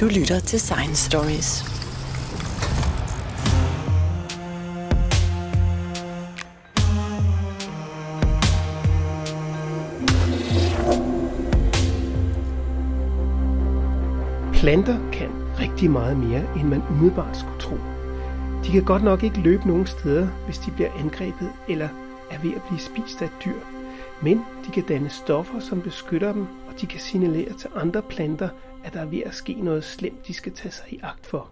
Du lytter til Science Stories. Planter kan rigtig meget mere, end man umiddelbart skulle tro. De kan godt nok ikke løbe nogen steder, hvis de bliver angrebet eller er ved at blive spist af dyr. Men de kan danne stoffer, som beskytter dem, og de kan signalere til andre planter, at der er ved at ske noget slemt, de skal tage sig i agt for.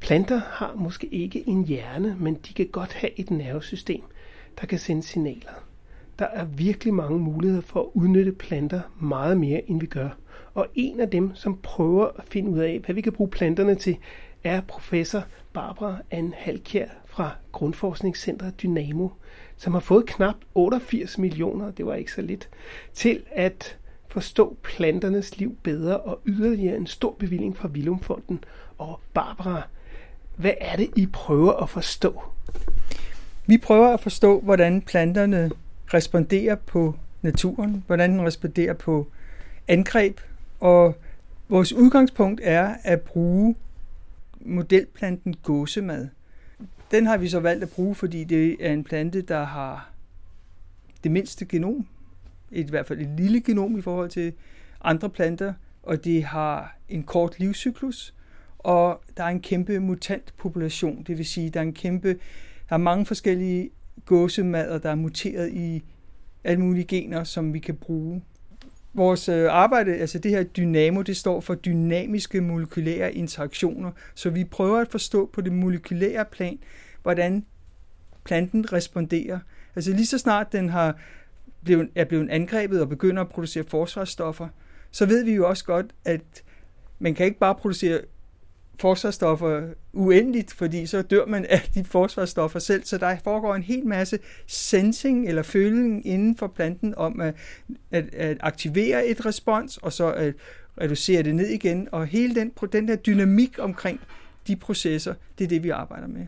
Planter har måske ikke en hjerne, men de kan godt have et nervesystem, der kan sende signaler. Der er virkelig mange muligheder for at udnytte planter meget mere, end vi gør. Og en af dem, som prøver at finde ud af, hvad vi kan bruge planterne til, er professor Barbara Ann Halkjær fra Grundforskningscentret Dynamo, som har fået knap 88 millioner, det var ikke så lidt, til at forstå planternes liv bedre og yderligere en stor bevilling fra Vilumfonden. Og Barbara, hvad er det, I prøver at forstå? Vi prøver at forstå, hvordan planterne responderer på naturen, hvordan den responderer på angreb, og vores udgangspunkt er at bruge modelplanten gåsemad. Den har vi så valgt at bruge, fordi det er en plante, der har det mindste genom, i hvert fald et lille genom i forhold til andre planter, og det har en kort livscyklus, og der er en kæmpe mutantpopulation, det vil sige, der er en kæmpe, der er mange forskellige gåsemader, der er muteret i alle mulige gener, som vi kan bruge. Vores øh, arbejde, altså det her dynamo, det står for dynamiske molekylære interaktioner, så vi prøver at forstå på det molekylære plan, hvordan planten responderer. Altså lige så snart den har blevet, er blevet angrebet og begynder at producere forsvarsstoffer, så ved vi jo også godt, at man kan ikke bare producere forsvarsstoffer uendeligt, fordi så dør man af de forsvarsstoffer selv. Så der foregår en hel masse sensing eller føling inden for planten om at, at, at aktivere et respons, og så at reducere det ned igen. Og hele den, den der dynamik omkring de processer, det er det, vi arbejder med.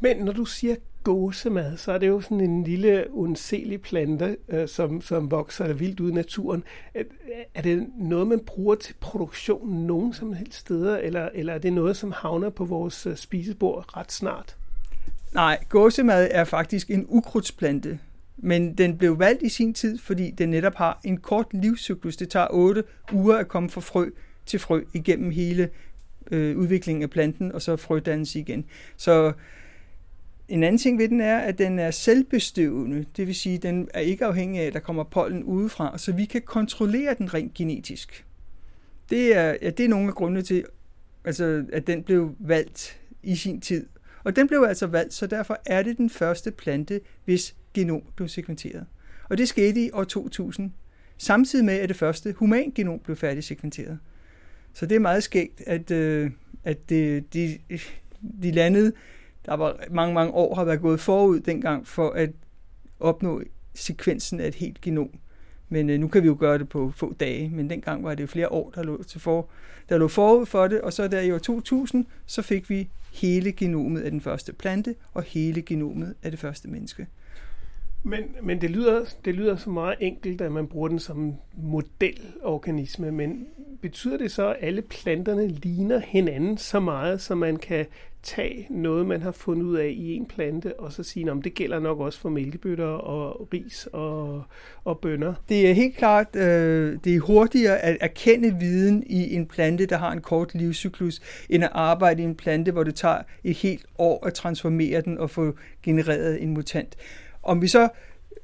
Men når du siger gåsemad, så er det jo sådan en lille undselig plante, øh, som, som vokser vildt ud i naturen. Er, er det noget, man bruger til produktion nogen som helst steder, eller, eller er det noget, som havner på vores øh, spisebord ret snart? Nej, gåsemad er faktisk en ukrudtsplante, men den blev valgt i sin tid, fordi den netop har en kort livscyklus. Det tager 8 uger at komme fra frø til frø igennem hele øh, udviklingen af planten, og så frødannelse igen. Så en anden ting ved den er, at den er selvbestøvende, det vil sige, at den er ikke afhængig af, at der kommer pollen udefra, så vi kan kontrollere den rent genetisk. Det er, ja, det er nogle af grundene til, altså, at den blev valgt i sin tid. Og den blev altså valgt, så derfor er det den første plante, hvis genom blev sekventeret. Og det skete i år 2000, samtidig med, at det første humangenom blev færdig sekventeret. Så det er meget skægt, at, øh, at det, de, de landede der var mange, mange år har været gået forud dengang for at opnå sekvensen af et helt genom. Men øh, nu kan vi jo gøre det på få dage, men dengang var det jo flere år, der lå, til for, der lå forud for det, og så der i år 2000, så fik vi hele genomet af den første plante og hele genomet af det første menneske. Men, men det, lyder, det lyder så meget enkelt, at man bruger den som modelorganisme, men betyder det så, at alle planterne ligner hinanden så meget, så man kan tage noget, man har fundet ud af i en plante, og så sige, om det gælder nok også for mælkebøtter og ris og, og bønner? Det er helt klart, øh, det er hurtigere at erkende viden i en plante, der har en kort livscyklus, end at arbejde i en plante, hvor det tager et helt år at transformere den og få genereret en mutant. Om vi så,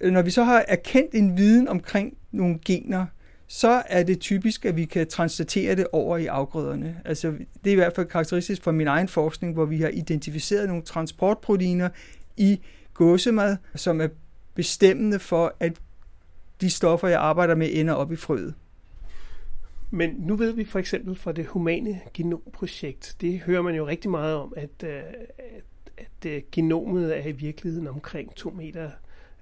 når vi så har erkendt en viden omkring nogle gener, så er det typisk, at vi kan translatere det over i afgrøderne. Altså, det er i hvert fald karakteristisk for min egen forskning, hvor vi har identificeret nogle transportproteiner i gåsemad, som er bestemmende for, at de stoffer, jeg arbejder med, ender op i frøet. Men nu ved vi for eksempel fra det humane genomprojekt, det hører man jo rigtig meget om, at, øh, at, at øh, genomet er i virkeligheden omkring 2 meter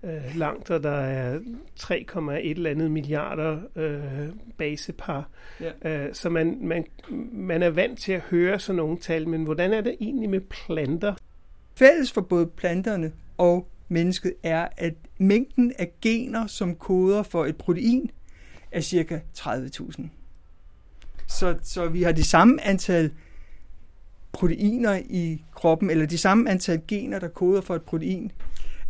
øh, langt, og der er 3,1 eller andet milliarder øh, basepar. Ja. Øh, så man, man, man er vant til at høre sådan nogle tal, men hvordan er det egentlig med planter? Fælles for både planterne og mennesket er, at mængden af gener, som koder for et protein, er cirka 30.000. Så, så vi har de samme antal proteiner i kroppen, eller de samme antal gener, der koder for et protein.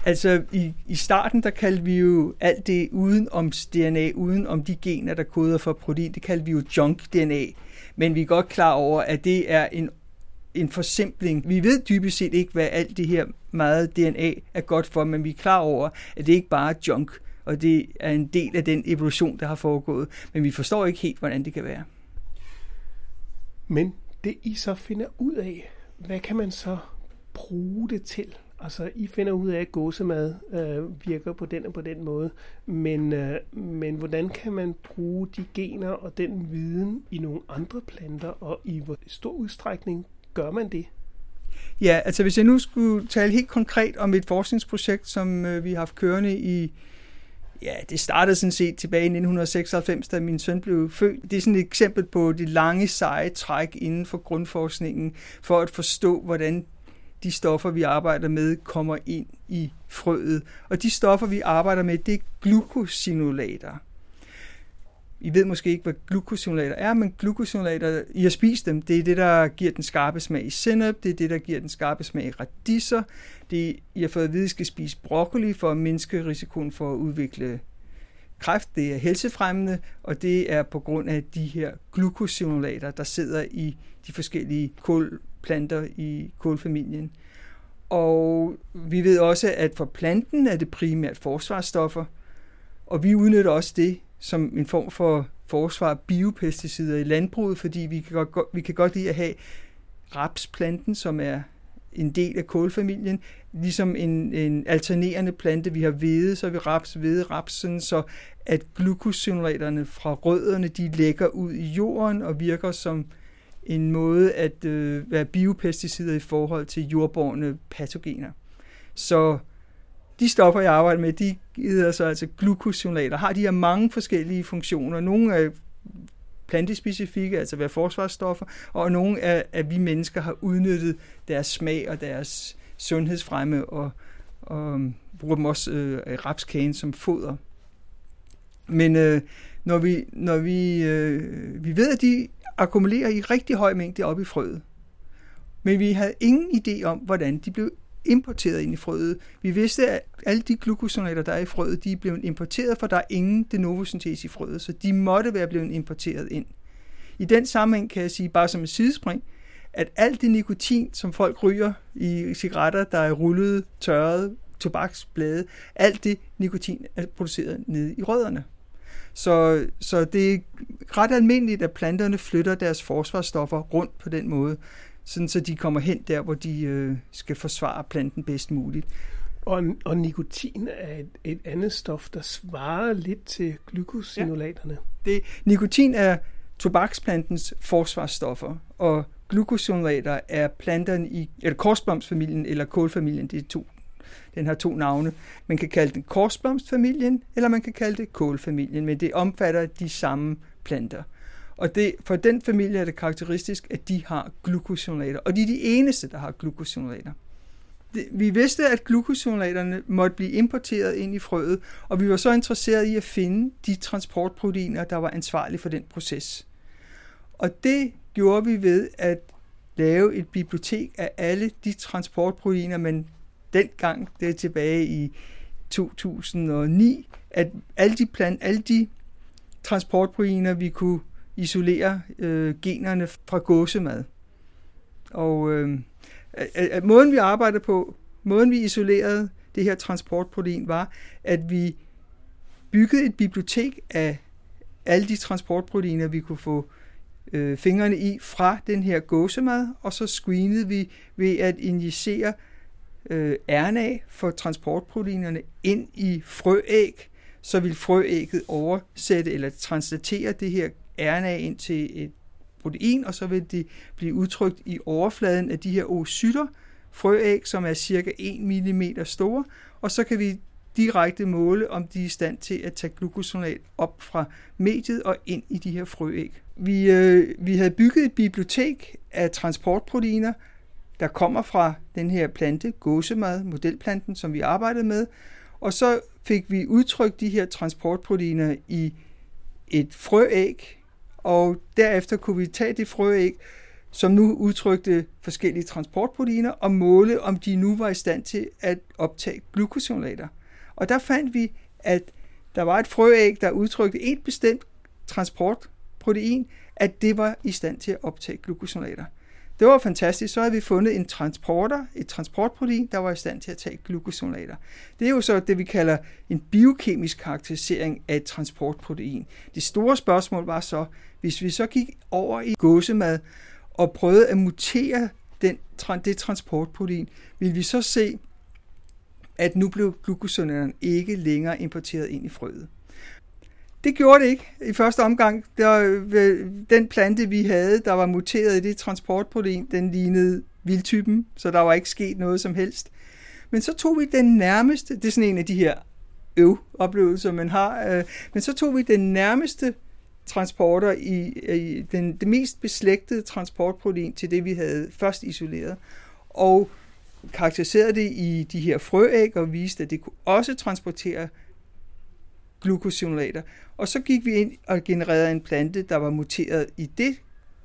Altså i, i starten, der kaldte vi jo alt det uden om DNA, uden om de gener, der koder for protein, det kaldte vi jo junk-DNA. Men vi er godt klar over, at det er en, en forsimpling. Vi ved dybest set ikke, hvad alt det her meget DNA er godt for, men vi er klar over, at det ikke bare er junk, og det er en del af den evolution, der har foregået. Men vi forstår ikke helt, hvordan det kan være. Men det I så finder ud af, hvad kan man så bruge det til? Så I finder ud af, at gåsemad øh, virker på den og på den måde, men, øh, men hvordan kan man bruge de gener og den viden i nogle andre planter, og i hvor stor udstrækning gør man det? Ja, altså hvis jeg nu skulle tale helt konkret om et forskningsprojekt, som øh, vi har haft kørende i, ja, det startede sådan set tilbage i 1996, da min søn blev født. Det er sådan et eksempel på de lange, seje træk inden for grundforskningen, for at forstå, hvordan de stoffer, vi arbejder med, kommer ind i frøet. Og de stoffer, vi arbejder med, det er glukosinolater. I ved måske ikke, hvad glukosinolater er, men glukosinolater, I har spist dem, det er det, der giver den skarpe smag i sennep, det er det, der giver den skarpe smag i radiser, det I har fået at vide, at I skal spise broccoli for at mindske risikoen for at udvikle kræft. Det er helsefremmende, og det er på grund af de her glukosinolater, der sidder i de forskellige planter i kålfamilien. Og vi ved også, at for planten er det primært forsvarsstoffer, og vi udnytter også det som en form for forsvar af biopesticider i landbruget, fordi vi kan godt, vi kan godt lide at have rapsplanten, som er en del af kålfamilien, ligesom en, en alternerende plante. Vi har hvede, så vi raps, hvede, raps, sådan så at glukosinolaterne fra rødderne, de lægger ud i jorden og virker som en måde at øh, være biopesticider i forhold til jordborne patogener. Så de stoffer, jeg arbejder med, de hedder så altså glukosinolater, har de her mange forskellige funktioner. Nogle er plantespecifikke, altså være forsvarsstoffer, og nogle er, at vi mennesker har udnyttet deres smag og deres sundhedsfremme og, og bruger dem også øh, rapskagen som foder. Men øh, når vi, når vi, øh, vi ved, at de akkumulerer i rigtig høj mængde op i frøet, men vi havde ingen idé om, hvordan de blev importeret ind i frøet. Vi vidste, at alle de glukosonater, der er i frøet, de er blevet importeret, for der er ingen de novo syntese i frøet, så de måtte være blevet importeret ind. I den sammenhæng kan jeg sige, bare som et sidespring, at alt det nikotin, som folk ryger i cigaretter, der er rullet, tørret, tobaksblade, alt det nikotin er produceret nede i rødderne. Så, så det er ret almindeligt, at planterne flytter deres forsvarsstoffer rundt på den måde sådan så de kommer hen der, hvor de øh, skal forsvare planten bedst muligt. Og, og nikotin er et, et andet stof, der svarer lidt til glykosinulaterne. Ja. Det, nikotin er tobaksplantens forsvarsstoffer, og glukosinolater er planterne i eller korsblomstfamilien eller kålfamilien. Det er to, den har to navne. Man kan kalde den korsblomstfamilien, eller man kan kalde det kålfamilien, men det omfatter de samme planter. Og det, for den familie er det karakteristisk, at de har glukosinolater. Og de er de eneste, der har glukosinolater. Vi vidste, at glukosinolaterne måtte blive importeret ind i frøet, og vi var så interesserede i at finde de transportproteiner, der var ansvarlige for den proces. Og det gjorde vi ved at lave et bibliotek af alle de transportproteiner, men dengang, det er tilbage i 2009, at alle de, plan, alle de transportproteiner, vi kunne isolere øh, generne fra gåsemad. Og øh, at måden vi arbejdede på, måden vi isolerede det her transportprotein var, at vi byggede et bibliotek af alle de transportproteiner, vi kunne få øh, fingrene i fra den her gåsemad, og så screenede vi ved at injicere øh, RNA for transportproteinerne ind i frøæg, så vil frøægget oversætte eller translatere det her RNA ind til et protein, og så vil det blive udtrykt i overfladen af de her oocytter, frøæg, som er cirka 1 mm store, og så kan vi direkte måle, om de er i stand til at tage glukosonat op fra mediet og ind i de her frøæg. Vi, øh, vi havde bygget et bibliotek af transportproteiner, der kommer fra den her plante, gåsemad, modelplanten, som vi arbejdede med, og så fik vi udtrykt de her transportproteiner i et frøæg, og derefter kunne vi tage det frøæg, som nu udtrykte forskellige transportproteiner, og måle, om de nu var i stand til at optage glukosolater. Og der fandt vi, at der var et frøæg, der udtrykte et bestemt transportprotein, at det var i stand til at optage glukosolater. Det var fantastisk. Så havde vi fundet en transporter, et transportprotein, der var i stand til at tage glukosolater. Det er jo så det, vi kalder en biokemisk karakterisering af et transportprotein. Det store spørgsmål var så, hvis vi så gik over i gåsemad og prøvede at mutere den, det transportprotein, ville vi så se, at nu blev glucosinerne ikke længere importeret ind i frøet. Det gjorde det ikke i første omgang. Der, øh, den plante, vi havde, der var muteret i det transportprotein, den lignede vildtypen, så der var ikke sket noget som helst. Men så tog vi den nærmeste, det er sådan en af de her øv-oplevelser, man har, øh, men så tog vi den nærmeste transporter i, i den, det mest beslægtede transportprotein til det, vi havde først isoleret, og karakteriserede det i de her frøæg og viste, at det kunne også transportere glukosinolater. Og så gik vi ind og genererede en plante, der var muteret i det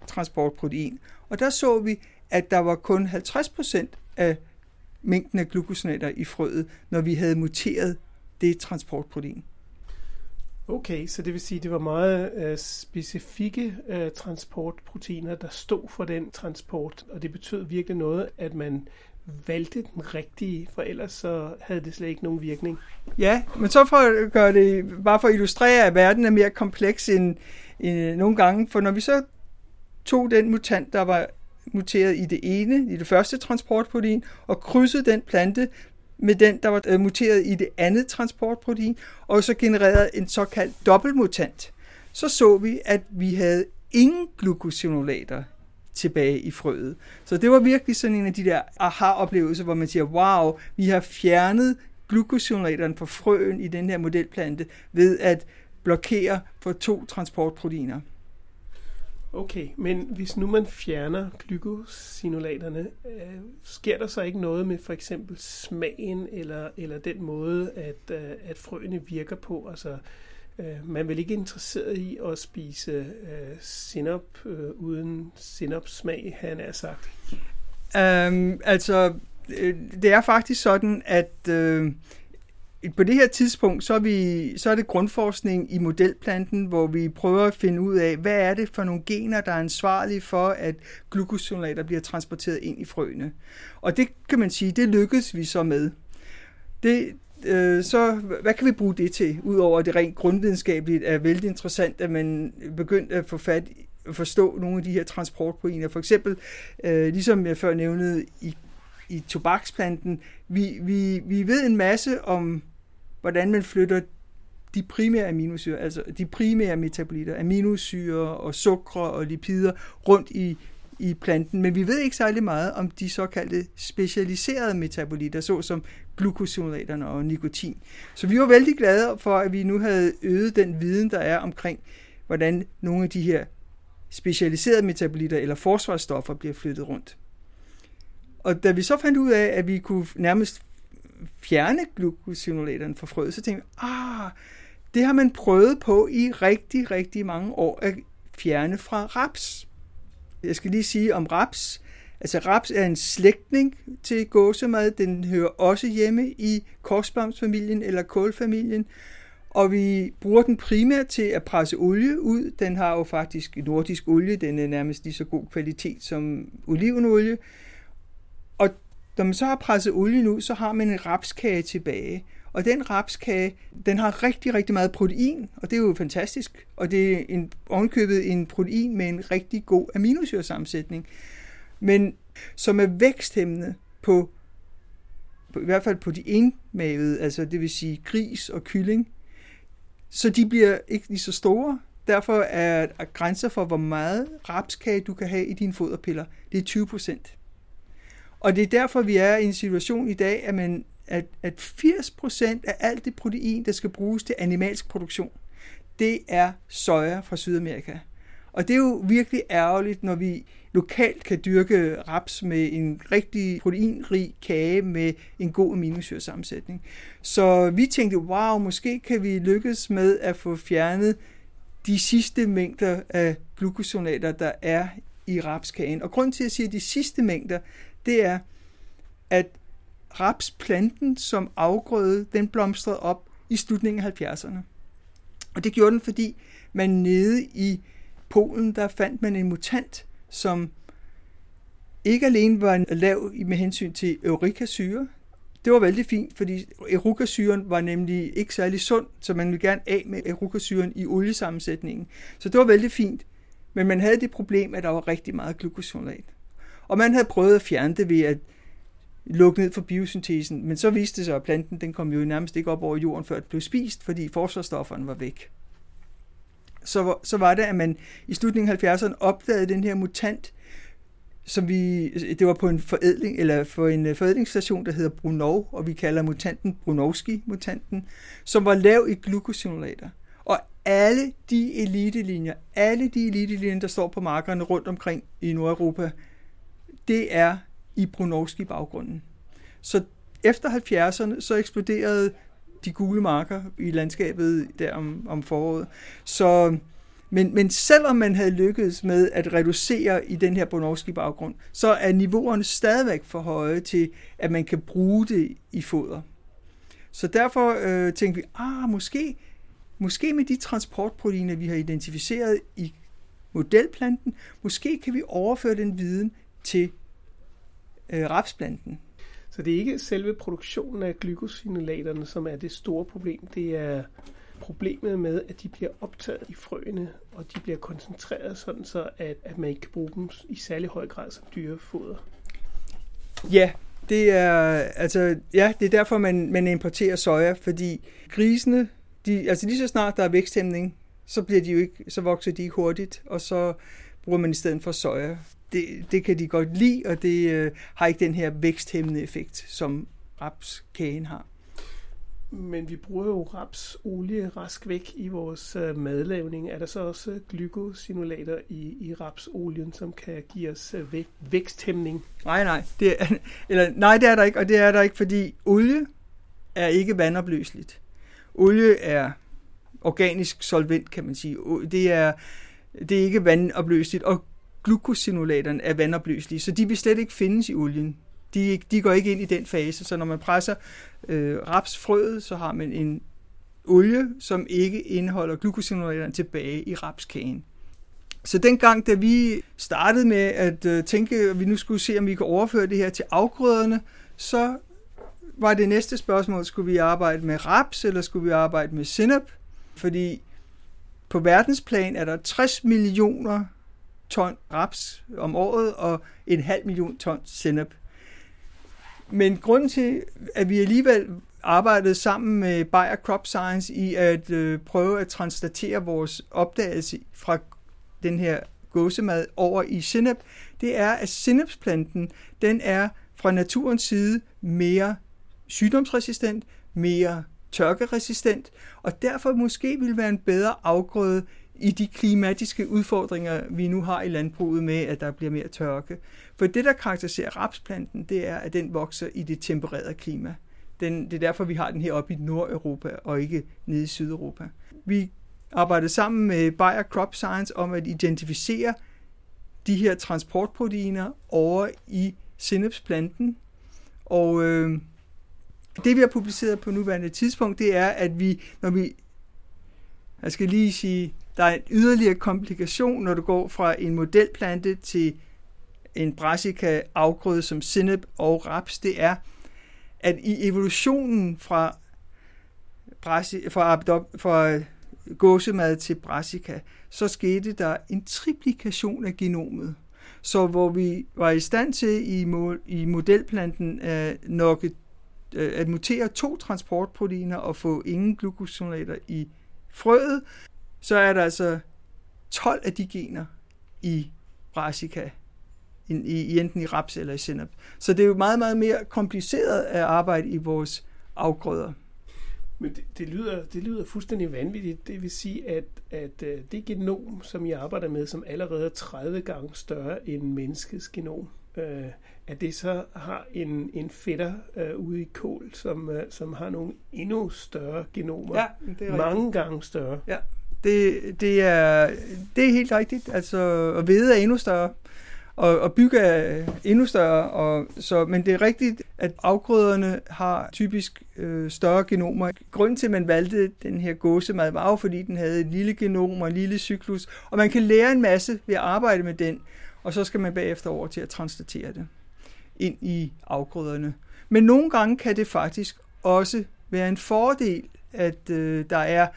transportprotein. Og der så vi, at der var kun 50% af mængden af glukosinater i frøet, når vi havde muteret det transportprotein. Okay, så det vil sige, at det var meget øh, specifikke øh, transportproteiner, der stod for den transport, og det betød virkelig noget, at man valgte den rigtige, for ellers så havde det slet ikke nogen virkning. Ja, men så for at gøre det, bare for at illustrere, at verden er mere kompleks end, end øh, nogle gange, for når vi så tog den mutant, der var muteret i det ene, i det første transportprotein, og krydsede den plante med den, der var øh, muteret i det andet transportprotein, og så genererede en såkaldt dobbeltmutant, så så vi, at vi havde ingen glukosinolater tilbage i frøet. Så det var virkelig sådan en af de der aha-oplevelser, hvor man siger, wow, vi har fjernet glukosinolaterne fra frøen i den her modelplante ved at blokere for to transportproteiner. Okay, men hvis nu man fjerner glykosinolaterne, øh, sker der så ikke noget med for eksempel smagen eller, eller den måde, at, øh, at frøene virker på? Altså, Øh, man er vel ikke interesseret i at spise øh, sinop øh, uden sinopsmag, han er sagt? Um, altså, øh, det er faktisk sådan, at øh, på det her tidspunkt, så er, vi, så er det grundforskning i modelplanten, hvor vi prøver at finde ud af, hvad er det for nogle gener, der er ansvarlige for, at glukosolater bliver transporteret ind i frøene. Og det kan man sige, det lykkedes vi så med. Det, øh, så hvad kan vi bruge det til, udover det rent grundvidenskabeligt er vældig interessant, at man begyndte at få fat at forstå nogle af de her transportproteiner. For eksempel, øh, ligesom jeg før nævnede i, i tobaksplanten, vi, vi, vi ved en masse om, hvordan man flytter de primære aminosyre, altså de primære metabolitter, aminosyre og sukre og lipider rundt i i planten, men vi ved ikke særlig meget om de såkaldte specialiserede metabolitter, såsom glukosinolaterne og nikotin. Så vi var vældig glade for, at vi nu havde øget den viden, der er omkring, hvordan nogle af de her specialiserede metabolitter eller forsvarsstoffer bliver flyttet rundt. Og da vi så fandt ud af, at vi kunne nærmest fjerne glukosinolaterne fra frøet, så tænkte vi, ah, det har man prøvet på i rigtig, rigtig mange år at fjerne fra raps. Jeg skal lige sige om raps. Altså raps er en slægtning til gåsemad. Den hører også hjemme i korsbamsfamilien eller kålfamilien. Og vi bruger den primært til at presse olie ud. Den har jo faktisk nordisk olie. Den er nærmest lige så god kvalitet som olivenolie. Og når man så har presset olien ud, så har man en rapskage tilbage. Og den rapskage, den har rigtig, rigtig meget protein, og det er jo fantastisk. Og det er en, ovenkøbet en protein med en rigtig god aminosyresammensætning. Men som er væksthæmmende på, på i hvert fald på de enmavede, altså det vil sige gris og kylling. Så de bliver ikke lige så store. Derfor er der grænser for, hvor meget rapskage du kan have i dine foderpiller. Det er 20 procent. Og det er derfor, vi er i en situation i dag, at man at, at 80% af alt det protein, der skal bruges til animalsk produktion, det er soja fra Sydamerika. Og det er jo virkelig ærgerligt, når vi lokalt kan dyrke raps med en rigtig proteinrig kage med en god aminosyresammensætning. Så vi tænkte, wow, måske kan vi lykkes med at få fjernet de sidste mængder af glukosonater, der er i rapskagen. Og grund til, at jeg siger de sidste mængder, det er, at rapsplanten som afgrøde, den blomstrede op i slutningen af 70'erne. Og det gjorde den, fordi man nede i Polen, der fandt man en mutant, som ikke alene var lav med hensyn til eurikasyre. Det var vældig fint, fordi erukasyren var nemlig ikke særlig sund, så man ville gerne af med erukasyren i oliesammensætningen. Så det var vældig fint. Men man havde det problem, at der var rigtig meget glukosinolat. Og man havde prøvet at fjerne det ved at lukke ned for biosyntesen, men så viste det sig, at planten den kom jo nærmest ikke op over jorden, før det blev spist, fordi forsvarsstofferne var væk. Så, så var det, at man i slutningen af 70'erne opdagede den her mutant, som vi, det var på en forædling, eller for en øh, forædlingsstation, der hedder Brunov, og vi kalder mutanten Brunowski-mutanten, som var lav i glukosinolater. Og alle de elitelinjer, alle de elitelinjer, der står på markerne rundt omkring i Nordeuropa, det er i Brunowski-baggrunden. Så efter 70'erne, så eksploderede de gule marker i landskabet der om, om foråret. Så, men, men selvom man havde lykkedes med at reducere i den her Brunowski baggrund, så er niveauerne stadigvæk for høje til, at man kan bruge det i foder. Så derfor øh, tænkte vi, ah, måske, måske med de transportproteiner, vi har identificeret i modelplanten, måske kan vi overføre den viden til øh, rapsplanten. Så det er ikke selve produktionen af glykosinolaterne, som er det store problem. Det er problemet med, at de bliver optaget i frøene, og de bliver koncentreret sådan så, at, at man ikke kan bruge dem i særlig høj grad som dyrefoder. Ja, det er, altså, ja, det er derfor, man, man importerer soja, fordi grisene, de, altså lige så snart der er væksthæmning, så, bliver de jo ikke, så vokser de ikke hurtigt, og så bruger man i stedet for soja det, det kan de godt lide, og det øh, har ikke den her væksthæmmende effekt, som rapskagen har. Men vi bruger jo rapsolie rask væk i vores øh, madlavning. Er der så også glykosinolater i, i rapsolien, som kan give os øh, væk, væksthæmning? Nej, nej. Det er, eller, nej, det er der ikke, og det er der ikke, fordi olie er ikke vandopløseligt. Olie er organisk solvent, kan man sige. Det er, det er ikke vandopløseligt, og glukosinolaterne er vandopløselige, så de vil slet ikke findes i olien. De, de går ikke ind i den fase, så når man presser øh, rapsfrøet, så har man en olie, som ikke indeholder glukosinolaterne tilbage i rapskagen. Så dengang, da vi startede med at øh, tænke, at vi nu skulle se, om vi kan overføre det her til afgrøderne, så var det næste spørgsmål, skulle vi arbejde med raps, eller skulle vi arbejde med sinap? Fordi på verdensplan er der 60 millioner ton raps om året og en halv million ton sennep. Men grunden til, at vi alligevel arbejdede sammen med Bayer Crop Science i at øh, prøve at translatere vores opdagelse fra den her gåsemad over i sennep, det er, at sennepsplanten, den er fra naturens side mere sygdomsresistent, mere tørkeresistent, og derfor måske vil være en bedre afgrøde i de klimatiske udfordringer, vi nu har i landbruget med, at der bliver mere tørke. For det, der karakteriserer rapsplanten, det er, at den vokser i det tempererede klima. Den, det er derfor, vi har den her oppe i Nordeuropa og ikke nede i Sydeuropa. Vi arbejdede sammen med Bayer Crop Science om at identificere de her transportproteiner over i sennepsplanten. Og øh, det, vi har publiceret på nuværende tidspunkt, det er, at vi, når vi, jeg skal lige sige, der er en yderligere komplikation, når du går fra en modelplante til en brassica afgrøde som sinep og raps, det er, at i evolutionen fra, brassi, fra, fra gåsemad til brassica, så skete der en triplikation af genomet. Så hvor vi var i stand til i, i modelplanten at, nokke, øh, at mutere to transportproteiner og få ingen glukosinater i frøet, så er der altså 12 af de gener i brassica, i, i enten i raps eller i sennep. Så det er jo meget, meget mere kompliceret at arbejde i vores afgrøder. Men det, det, lyder, det lyder fuldstændig vanvittigt. Det vil sige, at, at øh, det genom, som jeg arbejder med, som allerede er 30 gange større end menneskets genom, øh, at det så har en, en fætter øh, ude i kål, som, øh, som har nogle endnu større genomer. Ja, det er mange rigtigt. gange større. Ja. Det, det, er, det er helt rigtigt. Altså, og hvede er endnu større og, og bygge er endnu større. Og, så, men det er rigtigt, at afgrøderne har typisk øh, større genomer. Grunden til, at man valgte den her gåsemad, var jo, fordi den havde et lille genom og en lille cyklus. Og man kan lære en masse ved at arbejde med den, og så skal man bagefter over til at translatere det ind i afgrøderne. Men nogle gange kan det faktisk også være en fordel, at øh, der er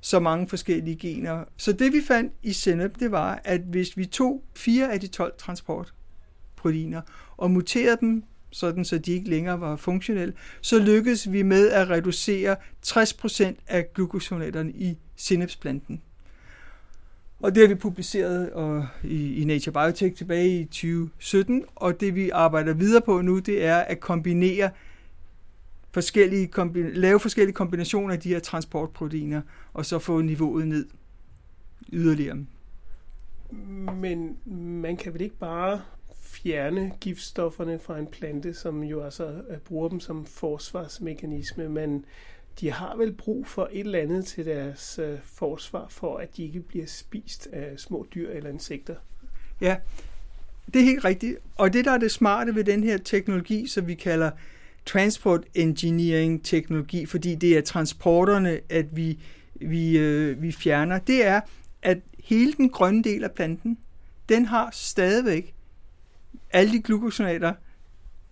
så mange forskellige gener. Så det vi fandt i Senep, det var, at hvis vi tog fire af de 12 transportproteiner og muterede dem, sådan så de ikke længere var funktionelle, så lykkedes vi med at reducere 60% af glucosionetterne i sinapsplanten. Og det har vi publiceret og, i, i Nature Biotech tilbage i 2017, og det vi arbejder videre på nu, det er at kombinere forskellige lave forskellige kombinationer af de her transportproteiner, og så få niveauet ned yderligere. Men man kan vel ikke bare fjerne giftstofferne fra en plante, som jo altså øh, bruger dem som forsvarsmekanisme, men de har vel brug for et eller andet til deres øh, forsvar, for at de ikke bliver spist af små dyr eller insekter. Ja, det er helt rigtigt. Og det, der er det smarte ved den her teknologi, som vi kalder transport engineering teknologi, fordi det er transporterne, at vi, vi, øh, vi fjerner, det er, at hele den grønne del af planten, den har stadigvæk alle de glukosionater,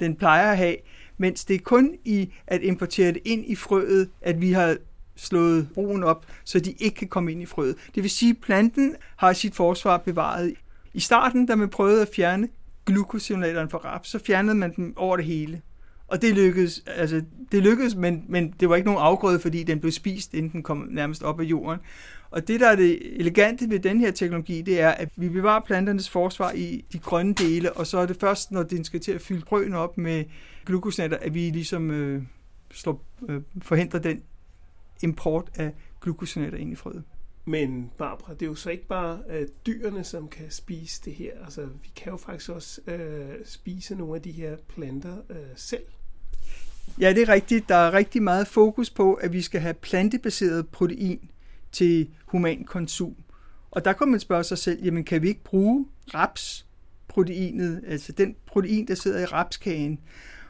den plejer at have, mens det er kun i at importere det ind i frøet, at vi har slået broen op, så de ikke kan komme ind i frøet. Det vil sige, at planten har sit forsvar bevaret. I starten, da man prøvede at fjerne glukosionaterne fra raps, så fjernede man dem over det hele. Og det lykkedes, altså, det lykkedes, men, men det var ikke nogen afgrøde, fordi den blev spist, inden den kom nærmest op af jorden. Og det, der er det elegante ved den her teknologi, det er, at vi bevarer planternes forsvar i de grønne dele, og så er det først, når den skal til at fylde frøene op med glukosnatter, at vi ligesom øh, slår, øh, forhindrer den import af glukosnatter ind i frøet. Men Barbara, det er jo så ikke bare øh, dyrene, som kan spise det her. Altså, vi kan jo faktisk også øh, spise nogle af de her planter øh, selv. Ja, det er rigtigt. Der er rigtig meget fokus på, at vi skal have plantebaseret protein til human konsum. Og der kan man spørge sig selv, jamen kan vi ikke bruge rapsproteinet, altså den protein, der sidder i rapskagen,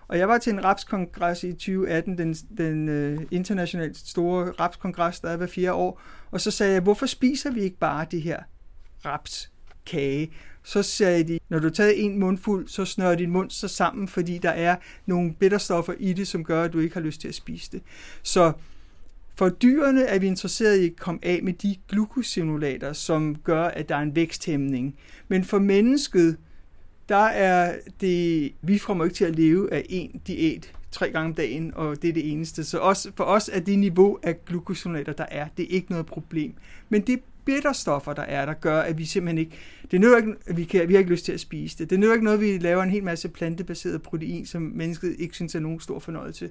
og jeg var til en rapskongres i 2018, den, den øh, internationalt store rapskongres, der er hver fire år, og så sagde jeg, hvorfor spiser vi ikke bare det her rapskage? Så sagde de, når du tager en mundfuld, så snører din mund så sammen, fordi der er nogle bitterstoffer i det, som gør, at du ikke har lyst til at spise det. Så for dyrene er vi interesseret i at komme af med de glukosinolater, som gør, at der er en væksthæmning. Men for mennesket, der er det, vi kommer ikke til at leve af en diæt tre gange om dagen, og det er det eneste. Så også, for os er det niveau af glukosinater, der er, det er ikke noget problem. Men det bitterstoffer, der er, der gør, at vi simpelthen ikke... Det nødder ikke, vi, kan, vi har ikke lyst til at spise det. Det nødder ikke noget, vi laver en hel masse plantebaseret protein, som mennesket ikke synes er nogen stor fornøjelse.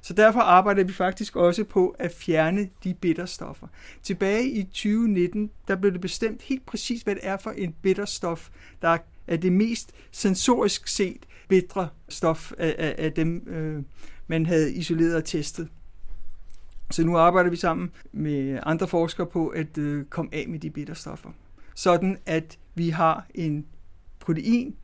Så derfor arbejder vi faktisk også på at fjerne de bitterstoffer. Tilbage i 2019, der blev det bestemt helt præcis, hvad det er for en bitterstof, der er det mest sensorisk set bedre stof af, af, af dem, øh, man havde isoleret og testet. Så nu arbejder vi sammen med andre forskere på at øh, komme af med de bitterstoffer. Sådan at vi har en protein,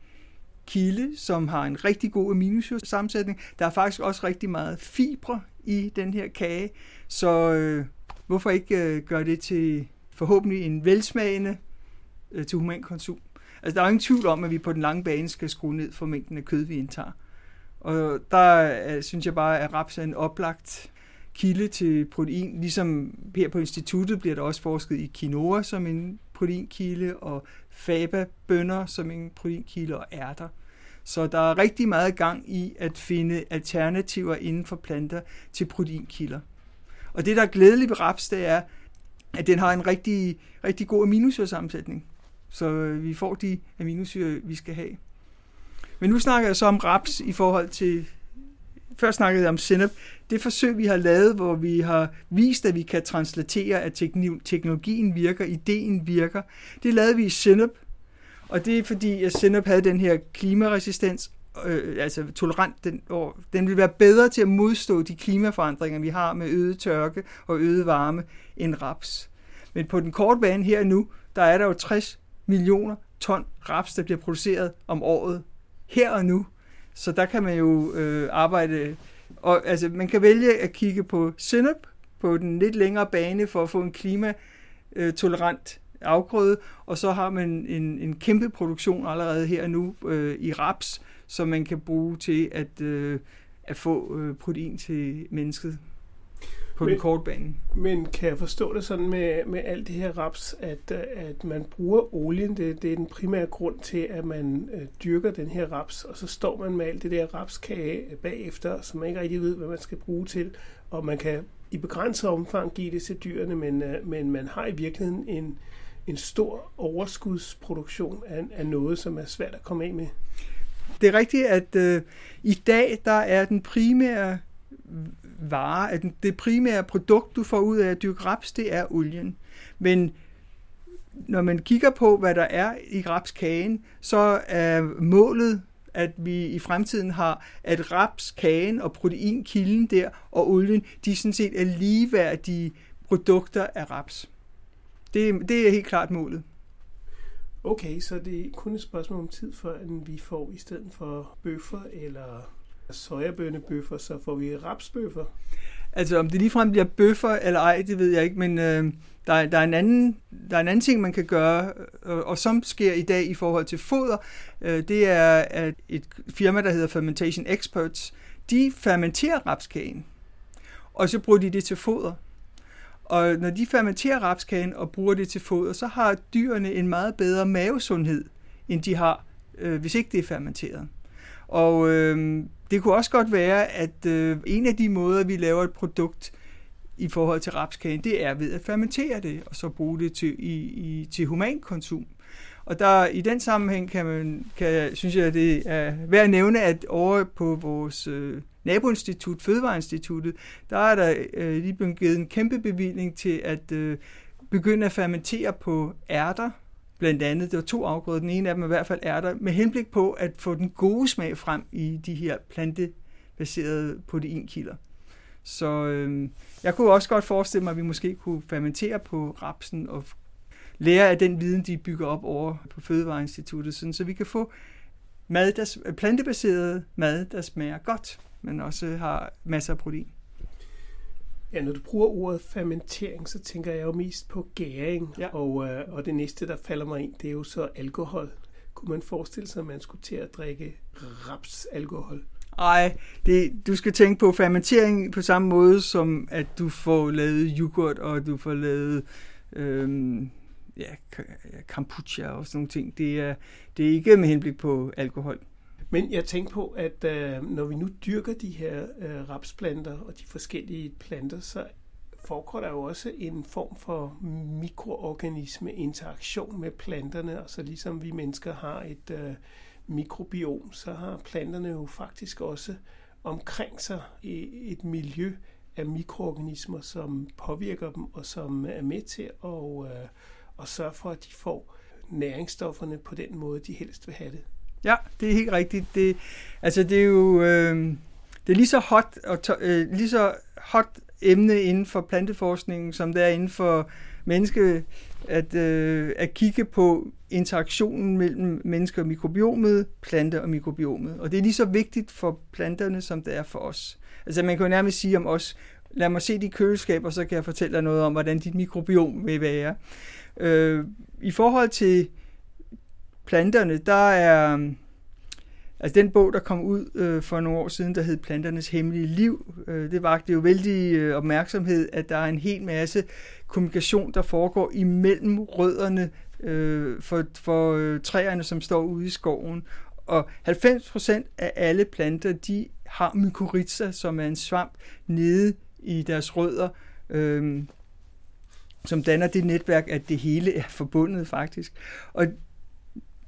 kilde, som har en rigtig god aminosyresammensætning. Der er faktisk også rigtig meget fibre i den her kage, så øh, hvorfor ikke øh, gøre det til forhåbentlig en velsmagende øh, til human konsum? Altså, der er ingen tvivl om, at vi på den lange bane skal skrue ned for mængden af kød, vi indtager. Og der øh, synes jeg bare, at raps er en oplagt kilde til protein. Ligesom her på instituttet bliver der også forsket i quinoa som en proteinkilde, og faba-bønner som en proteinkilde, og ærter. Så der er rigtig meget gang i at finde alternativer inden for planter til proteinkilder. Og det, der er glædeligt ved raps, det er, at den har en rigtig, rigtig god aminosyresammensætning. Så øh, vi får de aminosyre, vi skal have. Men nu snakker jeg så om raps i forhold til... Før snakkede jeg om sennep. Det forsøg, vi har lavet, hvor vi har vist, at vi kan translatere, at teknologien virker, ideen virker, det lavede vi i sennep. Og det er fordi, at sennep havde den her klimaresistens, øh, altså tolerant, den, og den vil være bedre til at modstå de klimaforandringer, vi har med øget tørke og øget varme, end raps. Men på den korte bane her nu, der er der jo 60 millioner ton raps, der bliver produceret om året. Her og nu. Så der kan man jo øh, arbejde. Og altså, man kan vælge at kigge på Synop på den lidt længere bane for at få en klimatolerant øh, afgrøde, og så har man en, en kæmpe produktion allerede her nu øh, i raps, som man kan bruge til at, øh, at få øh, protein til mennesket på men, den korte bane. Men kan jeg forstå det sådan med, med alt det her raps, at, at man bruger olien, det, det er den primære grund til, at man øh, dyrker den her raps, og så står man med alt det der rapskage bagefter, som man ikke rigtig ved, hvad man skal bruge til, og man kan i begrænset omfang give det til dyrene, men, øh, men man har i virkeligheden en, en stor overskudsproduktion af, af noget, som er svært at komme af med. Det er rigtigt, at øh, i dag der er den primære vare, at det primære produkt, du får ud af at dyrke raps, det er olien. Men når man kigger på, hvad der er i rapskagen, så er målet, at vi i fremtiden har, at rapskagen og proteinkilden der og olien, de sådan set er ligeværdige produkter af raps. Det, det er helt klart målet. Okay, så det er kun et spørgsmål om tid, før vi får i stedet for bøffer eller sojabønnebøffer, så får vi rapsbøffer. Altså om det ligefrem bliver bøffer eller ej, det ved jeg ikke, men øh, der, der, er en anden, der er en anden ting, man kan gøre, og, og som sker i dag i forhold til foder, øh, det er at et firma, der hedder Fermentation Experts, de fermenterer rapskagen, og så bruger de det til foder. Og når de fermenterer rapskagen og bruger det til foder, så har dyrene en meget bedre mavesundhed, end de har, øh, hvis ikke det er fermenteret. Og øh, det kunne også godt være, at øh, en af de måder, vi laver et produkt i forhold til rapskagen, det er ved at fermentere det, og så bruge det til, i, i, til humankonsum. Og der, i den sammenhæng kan man, kan, synes jeg, det er værd at nævne, at over på vores øh, naboinstitut, Fødevareinstituttet, der er der øh, lige blevet givet en kæmpe bevilling til at øh, begynde at fermentere på ærter, blandt andet. Det var to afgrøder. Den ene af dem i hvert fald er der, med henblik på at få den gode smag frem i de her plantebaserede proteinkilder. Så øh, jeg kunne også godt forestille mig, at vi måske kunne fermentere på rapsen og lære af den viden, de bygger op over på Fødevareinstituttet, sådan, så vi kan få mad, der, plantebaseret mad, der smager godt, men også har masser af protein. Ja, når du bruger ordet fermentering, så tænker jeg jo mest på gæring, ja. og, øh, og det næste, der falder mig ind, det er jo så alkohol. Kunne man forestille sig, at man skulle til at drikke rapsalkohol? Nej, det, du skal tænke på fermentering på samme måde, som at du får lavet yoghurt, og du får lavet øhm, ja, kombucha og sådan nogle ting. Det er, det er ikke med henblik på alkohol. Men jeg tænker på, at øh, når vi nu dyrker de her øh, rapsplanter og de forskellige planter, så foregår der jo også en form for mikroorganisme interaktion med planterne, og så ligesom vi mennesker har et øh, mikrobiom, så har planterne jo faktisk også omkring sig et miljø af mikroorganismer, som påvirker dem og som er med til at, øh, at sørge for, at de får næringsstofferne på den måde, de helst vil have det. Ja, det er helt rigtigt. Det, altså, det er jo øh, det er lige så hot og to, øh, lige så hot emne inden for planteforskningen, som det er inden for menneske, at, øh, at kigge på interaktionen mellem mennesker og mikrobiomet, plante og mikrobiomet. Og det er lige så vigtigt for planterne, som det er for os. Altså man kan jo nærmest sige om os, lad mig se de køleskaber, så kan jeg fortælle dig noget om, hvordan dit mikrobiom vil være. Øh, I forhold til planterne, der er... Øhm, altså den bog, der kom ud øh, for nogle år siden, der hed Planternes Hemmelige Liv, øh, det vagte jo vældig øh, opmærksomhed, at der er en hel masse kommunikation, der foregår imellem rødderne øh, for, for øh, træerne, som står ude i skoven. Og 90% af alle planter, de har mykorrhiza, som er en svamp nede i deres rødder, øh, som danner det netværk, at det hele er forbundet faktisk. Og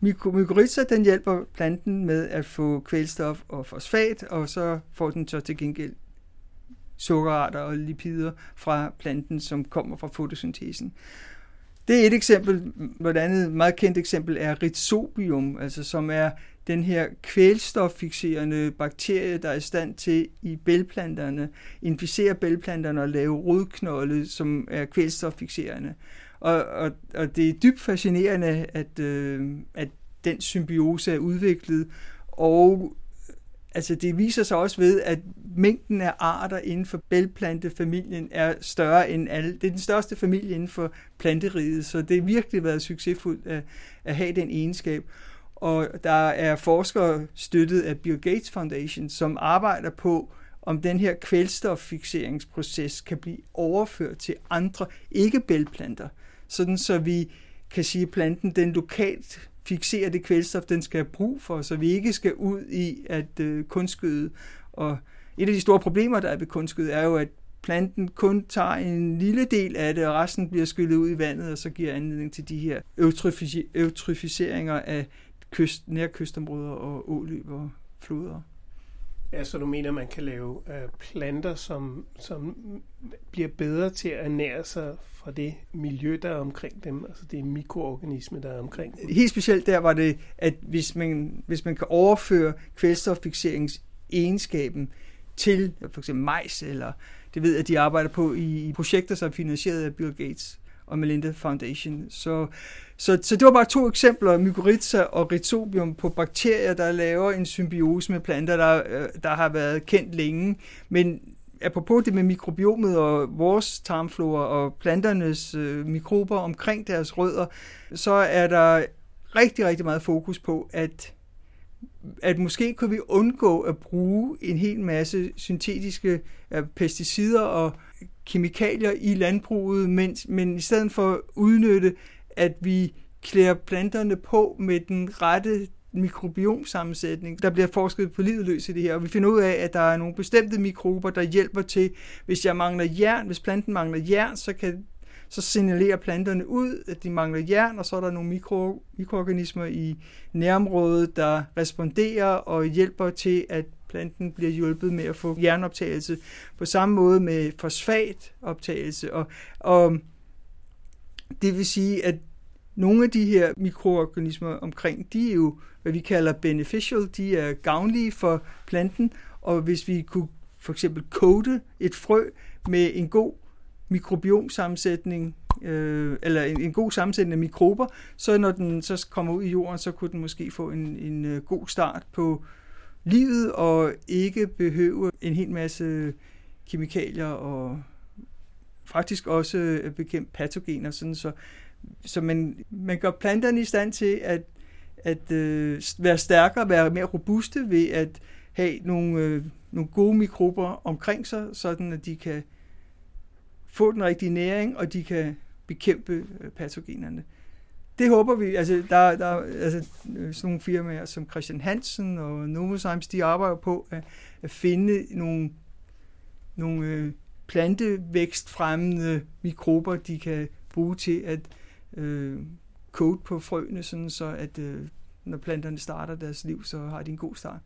Mykorrhiza, den hjælper planten med at få kvælstof og fosfat, og så får den så til gengæld sukkerarter og lipider fra planten, som kommer fra fotosyntesen. Det er et eksempel. Et andet meget kendt eksempel er rhizobium, altså som er den her kvælstoffixerende bakterie, der er i stand til i bælplanterne, inficere bælplanterne og lave rodknolde, som er kvælstoffixerende. Og, og, og det er dybt fascinerende, at, øh, at den symbiose er udviklet, og altså det viser sig også ved, at mængden af arter inden for bælplantefamilien er større end alle. Det er den største familie inden for planteriget, så det har virkelig været succesfuldt at, at have den egenskab. Og der er forskere støttet af Bill Gates Foundation, som arbejder på, om den her kvælstoffixeringsproces kan blive overført til andre ikke-bælplanter, sådan så vi kan sige, at planten den lokalt fixerer det kvælstof, den skal have brug for, så vi ikke skal ud i at øh, kunstgøde. Og et af de store problemer, der er ved kunstgøde, er jo, at planten kun tager en lille del af det, og resten bliver skyllet ud i vandet, og så giver anledning til de her eutroficeringer af kyst, nærkystområder og åløb og floder. Ja, så du mener, man kan lave øh, planter, som, som bliver bedre til at ernære sig fra det miljø, der er omkring dem, altså det mikroorganisme, der er omkring dem? Helt specielt der var det, at hvis man, hvis man kan overføre kvælstoffixeringsegenskaben til for eksempel majs, eller det ved jeg, at de arbejder på i, projekter, som er finansieret af Bill Gates og Melinda Foundation. Så, så, så det var bare to eksempler, mykorrhiza og rhizobium på bakterier, der laver en symbiose med planter, der, øh, der har været kendt længe. Men apropos det med mikrobiomet og vores tarmflora og planternes øh, mikrober omkring deres rødder, så er der rigtig, rigtig meget fokus på, at at måske kunne vi undgå at bruge en hel masse syntetiske øh, pesticider og kemikalier i landbruget, men, men i stedet for at udnytte, at vi klæder planterne på med den rette mikrobiomsammensætning. Der bliver forsket på livet løs i det her, og vi finder ud af, at der er nogle bestemte mikrober, der hjælper til, hvis jeg mangler jern, hvis planten mangler jern, så kan så signalerer planterne ud, at de mangler jern, og så er der nogle mikro, mikroorganismer i nærområdet, der responderer og hjælper til, at planten bliver hjulpet med at få jernoptagelse. På samme måde med fosfatoptagelse. Og, og det vil sige, at nogle af de her mikroorganismer omkring, de er jo, hvad vi kalder beneficial, de er gavnlige for planten, og hvis vi kunne for eksempel kode et frø med en god mikrobiomsammensætning, øh, eller en, en god sammensætning af mikrober, så når den så kommer ud i jorden, så kunne den måske få en, en øh, god start på livet, og ikke behøve en hel masse kemikalier og faktisk også øh, bekæmpe patogener, sådan så, så man, man gør planterne i stand til at, at øh, være stærkere, være mere robuste ved at have nogle, øh, nogle gode mikrober omkring sig, sådan at de kan få den rigtige næring, og de kan bekæmpe øh, patogenerne. Det håber vi, altså der, der altså, sådan nogle firmaer som Christian Hansen og Novozymes, de arbejder på at, at finde nogle, nogle øh, plantevækstfremmende mikrober, de kan bruge til at øh, kode på frøene, sådan så at øh, når planterne starter deres liv, så har de en god start.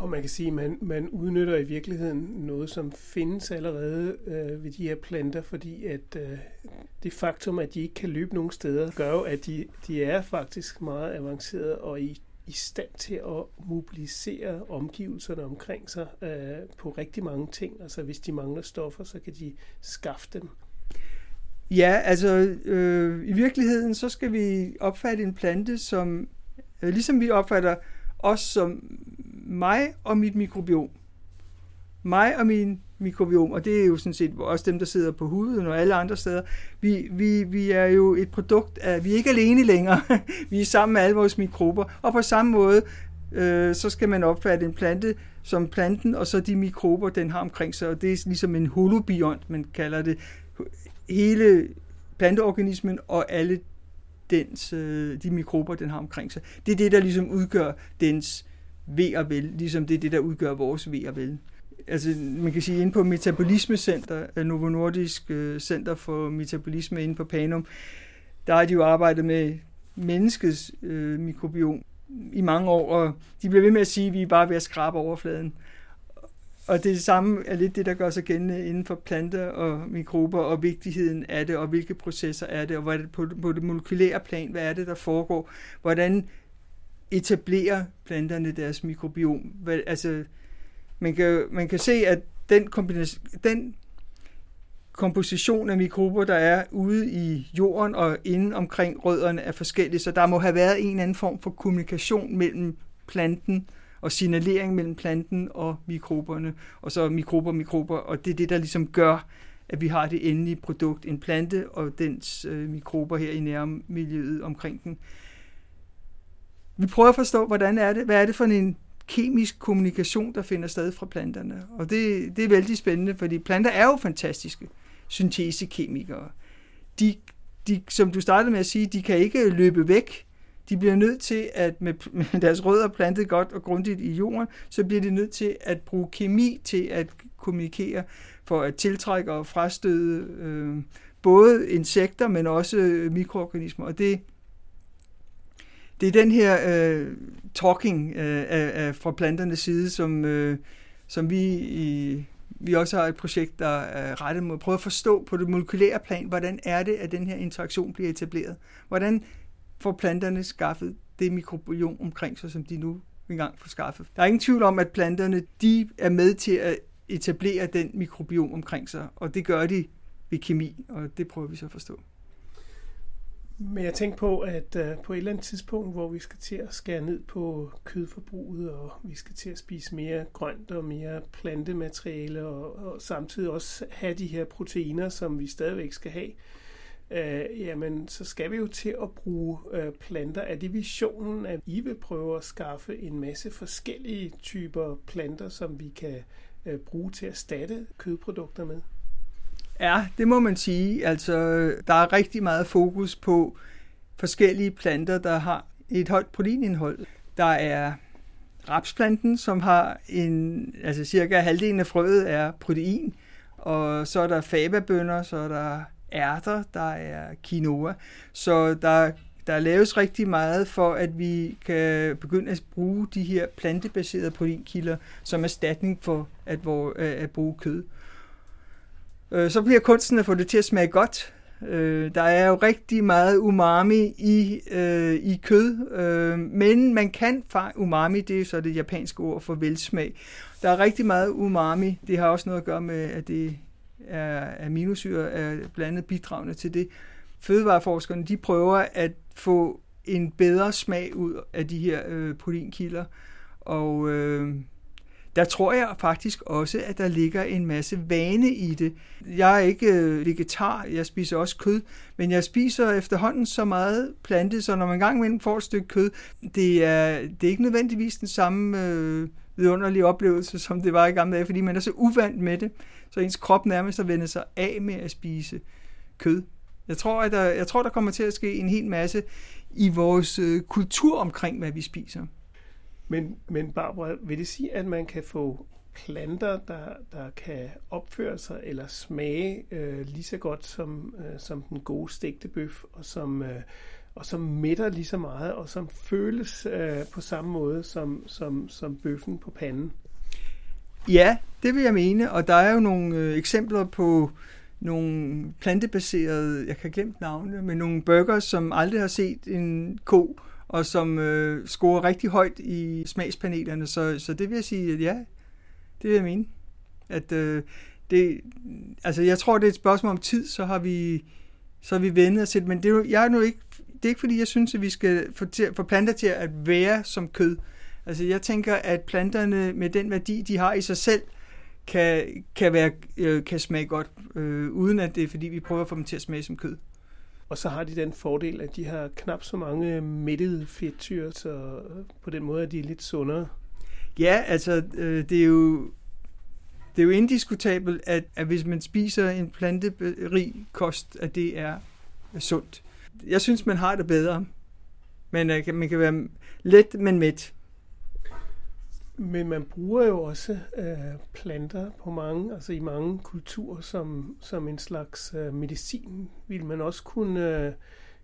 Og man kan sige, at man, man udnytter i virkeligheden noget, som findes allerede øh, ved de her planter, fordi at øh, det faktum, at de ikke kan løbe nogen steder, gør jo, at de, de er faktisk meget avancerede og i, i stand til at mobilisere omgivelserne omkring sig øh, på rigtig mange ting. Altså hvis de mangler stoffer, så kan de skaffe dem. Ja, altså øh, i virkeligheden, så skal vi opfatte en plante som, øh, ligesom vi opfatter os som mig og mit mikrobiom. Mig og min mikrobiom, og det er jo sådan set også dem, der sidder på huden og alle andre steder. Vi, vi, vi er jo et produkt af, vi er ikke alene længere. vi er sammen med alle vores mikrober, og på samme måde, øh, så skal man opfatte en plante som planten, og så de mikrober, den har omkring sig, og det er ligesom en holobiont, man kalder det. Hele planteorganismen og alle dens, øh, de mikrober, den har omkring sig. Det er det, der ligesom udgør dens ved og vel, ligesom det er det, der udgør vores ved og vel. Altså, man kan sige, inde på Metabolismecenter, øh, Novo Nordisk øh, Center for Metabolisme inde på Panum, der har de jo arbejdet med menneskets øh, mikrobiom i mange år, og de bliver ved med at sige, at vi er bare ved at skrabe overfladen. Og det samme er lidt det, der gør sig gældende inden for planter og mikrober, og vigtigheden af det, og hvilke processer er det, og hvad er det på, på det molekylære plan, hvad er det, der foregår, hvordan etablerer planterne deres mikrobiom. Altså, man kan, man kan se, at den, kombination, den komposition af mikrober, der er ude i jorden og inde omkring rødderne er forskellig, så der må have været en eller anden form for kommunikation mellem planten og signalering mellem planten og mikroberne, og så mikrober, mikrober, og det er det, der ligesom gør, at vi har det endelige produkt, en plante og dens øh, mikrober her i nærmiljøet omkring den. Vi prøver at forstå, hvordan er det, hvad er det for en kemisk kommunikation, der finder sted fra planterne. Og det, det er vældig spændende, fordi planter er jo fantastiske syntesekemikere. De, de, som du startede med at sige, de kan ikke løbe væk. De bliver nødt til, at med, med deres rødder plantet godt og grundigt i jorden, så bliver de nødt til at bruge kemi til at kommunikere for at tiltrække og frastøde øh, både insekter, men også mikroorganismer. Og det, det er den her øh, talking øh, af, af, fra planternes side, som, øh, som vi i, vi også har et projekt, der er rettet mod at prøve at forstå på det molekylære plan, hvordan er det, at den her interaktion bliver etableret? Hvordan får planterne skaffet det mikrobiom omkring sig, som de nu engang får skaffet? Der er ingen tvivl om, at planterne de er med til at etablere den mikrobiom omkring sig, og det gør de ved kemi, og det prøver vi så at forstå. Men jeg tænkte på, at øh, på et eller andet tidspunkt, hvor vi skal til at skære ned på kødforbruget, og vi skal til at spise mere grønt og mere plantemateriale, og, og samtidig også have de her proteiner, som vi stadigvæk skal have, øh, jamen så skal vi jo til at bruge øh, planter. Er det visionen, at I vil prøve at skaffe en masse forskellige typer planter, som vi kan øh, bruge til at erstatte kødprodukter med? Ja, det må man sige. Altså, der er rigtig meget fokus på forskellige planter, der har et højt proteinindhold. Der er rapsplanten, som har en, altså cirka halvdelen af frøet er protein, og så er der fababønder, så er der ærter, der er quinoa. Så der, der laves rigtig meget for, at vi kan begynde at bruge de her plantebaserede proteinkilder som erstatning for at, at bruge kød. Øh, så bliver kunsten at få det til at smage godt. Øh, der er jo rigtig meget umami i, øh, i kød, øh, men man kan fa umami, det er så det japanske ord for velsmag. Der er rigtig meget umami. Det har også noget at gøre med, at det er aminosyre er blandet bidragende til det. Fødevareforskerne de prøver at få en bedre smag ud af de her øh, proteinkilder, og øh, der tror jeg faktisk også, at der ligger en masse vane i det. Jeg er ikke øh, vegetar, jeg spiser også kød, men jeg spiser efterhånden så meget plante, så når man engang imellem får et stykke kød, det er, det er ikke nødvendigvis den samme øh, vidunderlige oplevelse, som det var i gamle dage, fordi man er så uvant med det, så ens krop nærmest har vendt sig af med at spise kød. Jeg tror, at der, jeg tror, der kommer til at ske en hel masse i vores øh, kultur omkring, hvad vi spiser. Men, men Barbara, vil det sige, at man kan få planter, der, der kan opføre sig eller smage øh, lige så godt som, øh, som den gode stegte bøf, og som, øh, og som mætter lige så meget, og som føles øh, på samme måde som, som, som bøffen på panden? Ja, det vil jeg mene, og der er jo nogle øh, eksempler på nogle plantebaserede, jeg kan glemme navne, men nogle burgers, som aldrig har set en ko og som øh, scorer rigtig højt i smagspanelerne. Så, så det vil jeg sige, at ja, det vil jeg mene. At, øh, det, altså jeg tror, det er et spørgsmål om tid, så har vi, så har vi vendet os til men det er, jo, jeg er nu ikke, det er ikke fordi, jeg synes, at vi skal få, til, få planter til at være som kød. Altså jeg tænker, at planterne med den værdi, de har i sig selv, kan, kan, være, øh, kan smage godt, øh, uden at det er fordi, vi prøver at få dem til at smage som kød. Og så har de den fordel, at de har knap så mange mættede fedtsyre, så øh, på den måde er de lidt sundere. Ja, altså øh, det er jo det er jo indiskutabelt, at, at hvis man spiser en planterig kost, at det er sundt. Jeg synes, man har det bedre. Men øh, man kan være let, men mæt. Men man bruger jo også øh, planter på mange, altså i mange kulturer som, som en slags øh, medicin. Vil man også kunne, øh,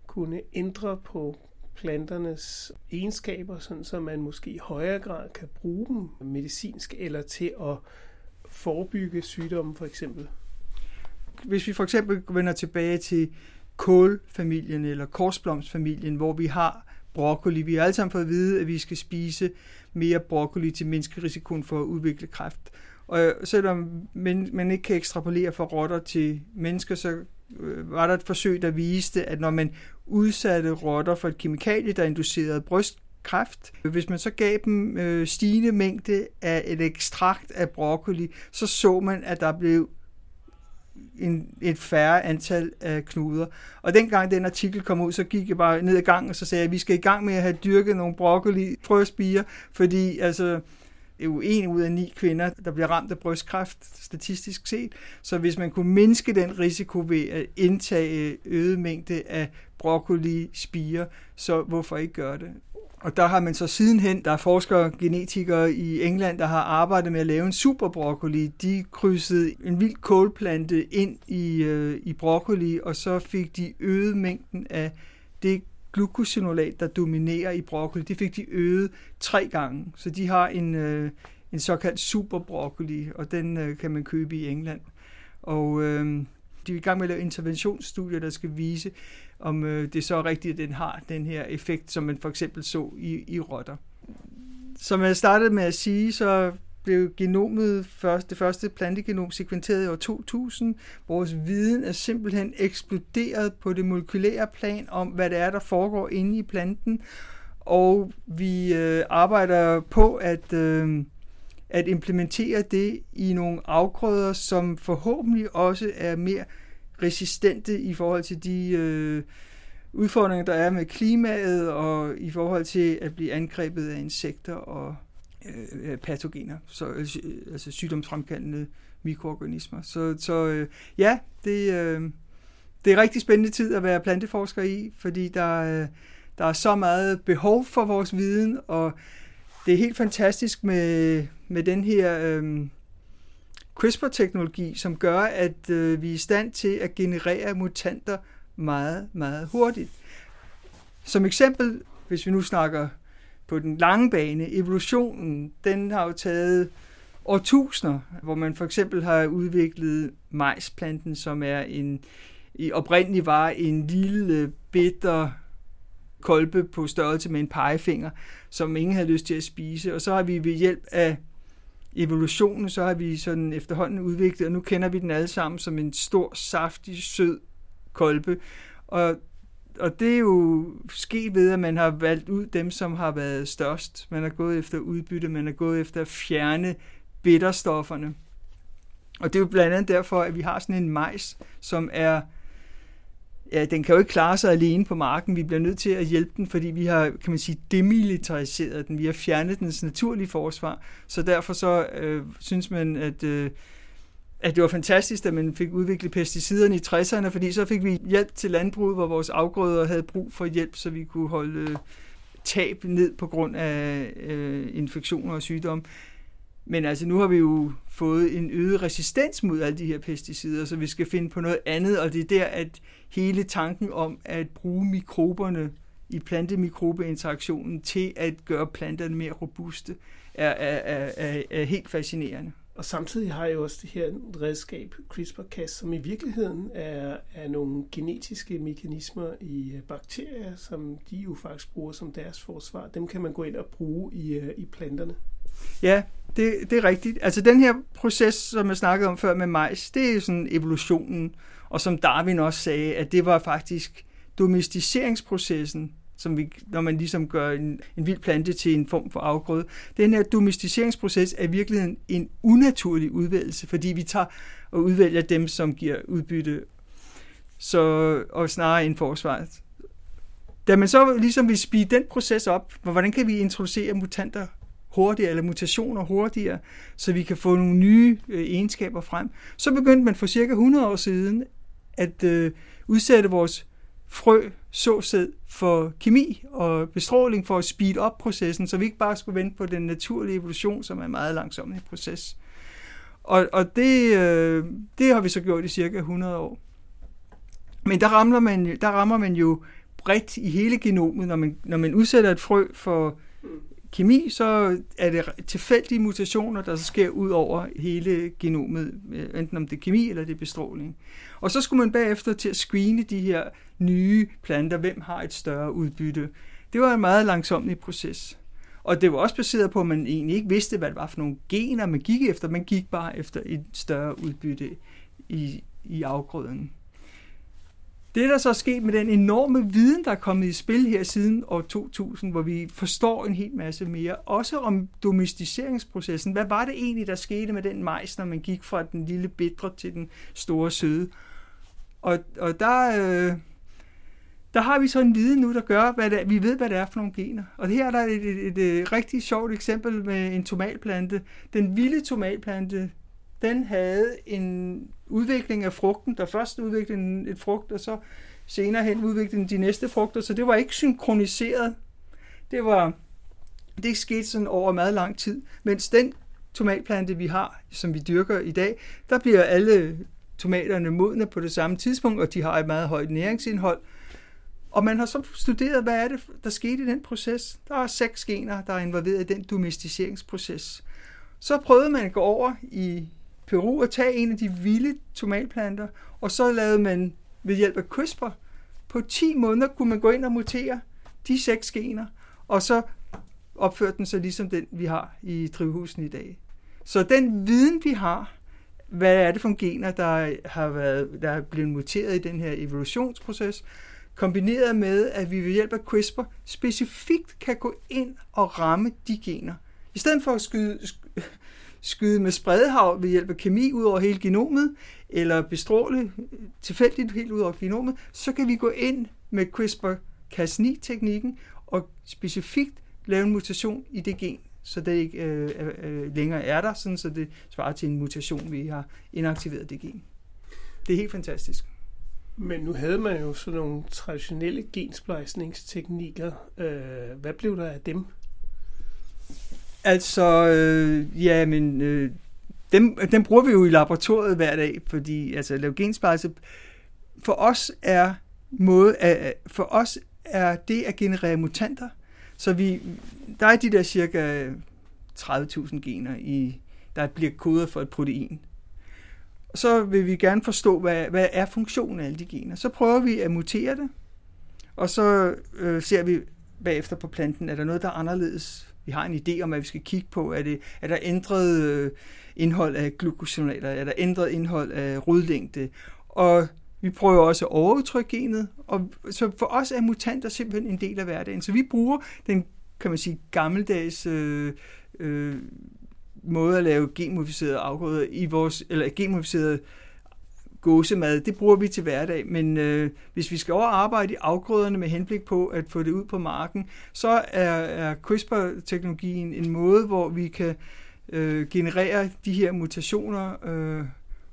kunne ændre på planternes egenskaber, sådan så man måske i højere grad kan bruge dem medicinsk eller til at forebygge sygdomme for eksempel? Hvis vi for eksempel vender tilbage til kålfamilien eller korsblomstfamilien, hvor vi har broccoli. Vi har alle sammen fået at vide, at vi skal spise mere broccoli til mindske risikoen for at udvikle kræft. Og selvom man, man ikke kan ekstrapolere fra rotter til mennesker, så øh, var der et forsøg, der viste, at når man udsatte rotter for et kemikalie, der inducerede brystkræft, hvis man så gav dem øh, stigende mængde af et ekstrakt af broccoli, så så man, at der blev en, et færre antal af knuder. Og dengang den artikel kom ud, så gik jeg bare ned ad gangen, og så sagde jeg, at vi skal i gang med at have dyrket nogle broccoli frøspiger, fordi altså, det er jo en ud af ni kvinder, der bliver ramt af brystkræft, statistisk set. Så hvis man kunne mindske den risiko ved at indtage øget mængde af broccoli spiger, så hvorfor ikke gøre det? Og der har man så sidenhen, der er forskere genetikere i England, der har arbejdet med at lave en superbroccoli. De krydsede en vild kålplante ind i, øh, i broccoli, og så fik de øget mængden af det glukosinolat, der dominerer i broccoli. Det fik de øget tre gange. Så de har en, øh, en såkaldt superbroccoli, og den øh, kan man købe i England. Og øh, de er i gang med at lave interventionsstudier, der skal vise, om øh, det så er rigtigt, at den har den her effekt, som man for eksempel så i, i rotter. Som jeg startede med at sige, så blev genomet først, det første plantegenom sekventeret i år 2000. Vores viden er simpelthen eksploderet på det molekylære plan om, hvad det er, der foregår inde i planten. Og vi øh, arbejder på at, øh, at implementere det i nogle afgrøder, som forhåbentlig også er mere resistente i forhold til de øh, udfordringer, der er med klimaet, og i forhold til at blive angrebet af insekter og øh, patogener, så, øh, altså sygdomsfremkaldende mikroorganismer. Så, så øh, ja, det, øh, det er rigtig spændende tid at være planteforsker i, fordi der, øh, der er så meget behov for vores viden, og det er helt fantastisk med, med den her øh, CRISPR-teknologi, som gør, at øh, vi er i stand til at generere mutanter meget, meget hurtigt. Som eksempel, hvis vi nu snakker på den lange bane, evolutionen, den har jo taget årtusinder, hvor man for eksempel har udviklet majsplanten, som er en i oprindeligt var en lille bitter kolbe på størrelse med en pegefinger, som ingen havde lyst til at spise. Og så har vi ved hjælp af evolutionen, så har vi sådan efterhånden udviklet, og nu kender vi den alle sammen som en stor, saftig, sød kolbe. Og, og det er jo sket ved, at man har valgt ud dem, som har været størst. Man har gået efter udbytte, man har gået efter at fjerne bitterstofferne. Og det er jo blandt andet derfor, at vi har sådan en majs, som er ja, den kan jo ikke klare sig alene på marken. Vi bliver nødt til at hjælpe den, fordi vi har, kan man sige, demilitariseret den. Vi har fjernet dens naturlige forsvar. Så derfor så øh, synes man, at, øh, at det var fantastisk, at man fik udviklet pesticiderne i 60'erne, fordi så fik vi hjælp til landbruget, hvor vores afgrøder havde brug for hjælp, så vi kunne holde tab ned på grund af øh, infektioner og sygdomme. Men altså nu har vi jo fået en øget resistens mod alle de her pesticider, så vi skal finde på noget andet, og det er der, at hele tanken om at bruge mikroberne i plantemikrobeinteraktionen til at gøre planterne mere robuste, er, er, er, er helt fascinerende. Og samtidig har jeg også det her redskab, CRISPR-Cas, som i virkeligheden er, er nogle genetiske mekanismer i øh, bakterier, som de jo faktisk bruger som deres forsvar. Dem kan man gå ind og bruge i, øh, i planterne. Ja, det, det er rigtigt. Altså den her proces, som jeg snakkede om før med majs, det er jo sådan evolutionen. Og som Darwin også sagde, at det var faktisk domesticeringsprocessen, som vi, når man ligesom gør en, en vild plante til en form for afgrøde. Den her domesticeringsproces er i virkeligheden en unaturlig udvælgelse, fordi vi tager og udvælger dem, som giver udbytte, så, og snarere end forsvaret. Da man så ligesom vil spide den proces op, hvordan kan vi introducere mutanter hurtigere, eller mutationer hurtigere, så vi kan få nogle nye øh, egenskaber frem. Så begyndte man for cirka 100 år siden at øh, udsætte vores frø, såsæd for kemi og bestråling for at speede op processen, så vi ikke bare skulle vente på den naturlige evolution, som er en meget langsom proces. Og, og det, øh, det har vi så gjort i cirka 100 år. Men der rammer man, der rammer man jo bredt i hele genomet, når man, når man udsætter et frø for kemi, så er det tilfældige mutationer, der så sker ud over hele genomet, øh, enten om det er kemi eller det er bestråling. Og så skulle man bagefter til at screene de her nye planter, hvem har et større udbytte. Det var en meget langsomlig proces. Og det var også baseret på, at man egentlig ikke vidste, hvad det var for nogle gener, man gik efter. Man gik bare efter et større udbytte i, i afgrøden. Det, der så er sket med den enorme viden, der er kommet i spil her siden år 2000, hvor vi forstår en hel masse mere, også om domesticeringsprocessen. Hvad var det egentlig, der skete med den majs, når man gik fra den lille bitre til den store søde? Og, og der, øh, der har vi så en viden nu, der gør, hvad det, vi ved, hvad det er for nogle gener. Og her er der et, et, et, et rigtig sjovt eksempel med en tomatplante. Den vilde tomatplante, den havde en udvikling af frugten, der først udviklede et frugt, og så senere hen udviklede den de næste frugter, så det var ikke synkroniseret. Det var det skete sådan over meget lang tid, mens den tomatplante, vi har, som vi dyrker i dag, der bliver alle tomaterne modne på det samme tidspunkt, og de har et meget højt næringsindhold. Og man har så studeret, hvad er det, der skete i den proces. Der er seks gener, der er involveret i den domesticeringsproces. Så prøvede man at gå over i Peru og tage en af de vilde tomatplanter, og så lavede man ved hjælp af CRISPR, på 10 måneder kunne man gå ind og mutere de seks gener, og så opførte den sig ligesom den, vi har i drivhusen i dag. Så den viden, vi har, hvad er det for gener, der har været, der er blevet muteret i den her evolutionsproces, kombineret med, at vi ved hjælp af CRISPR specifikt kan gå ind og ramme de gener. I stedet for at skyde, skyde med spredhav ved hjælp af kemi ud over hele genomet, eller bestråle tilfældigt helt ud over genomet, så kan vi gå ind med CRISPR-Cas9-teknikken og specifikt lave en mutation i det gen, så det ikke øh, øh, øh, længere er der, sådan, så det svarer til en mutation, vi har inaktiveret det gen. Det er helt fantastisk. Men nu havde man jo sådan nogle traditionelle gensplejsningsteknikker. Øh, hvad blev der af dem? Altså, øh, ja, men øh, dem, dem bruger vi jo i laboratoriet hver dag, fordi altså, at lave gensplejse, for os er måde, at, for os er det at generere mutanter. Så vi, der er de der cirka 30.000 gener, i, der bliver kodet for et protein. Så vil vi gerne forstå, hvad, hvad er funktionen af alle de gener. Så prøver vi at mutere det, og så øh, ser vi bagefter på planten, er der noget, der er anderledes vi har en idé om, at vi skal kigge på, er, det, er der ændret øh, indhold af glukosinater, er der ændret indhold af rodlængde, og vi prøver også at overudtrykke genet, og så for os er mutanter simpelthen en del af hverdagen. Så vi bruger den, kan man sige, gammeldags øh, øh, måde at lave genmodificerede afgrøder i vores, eller genmodificerede gåsemad, det bruger vi til hverdag, men øh, hvis vi skal over arbejde i afgrøderne med henblik på at få det ud på marken, så er, er CRISPR-teknologien en måde, hvor vi kan øh, generere de her mutationer, øh,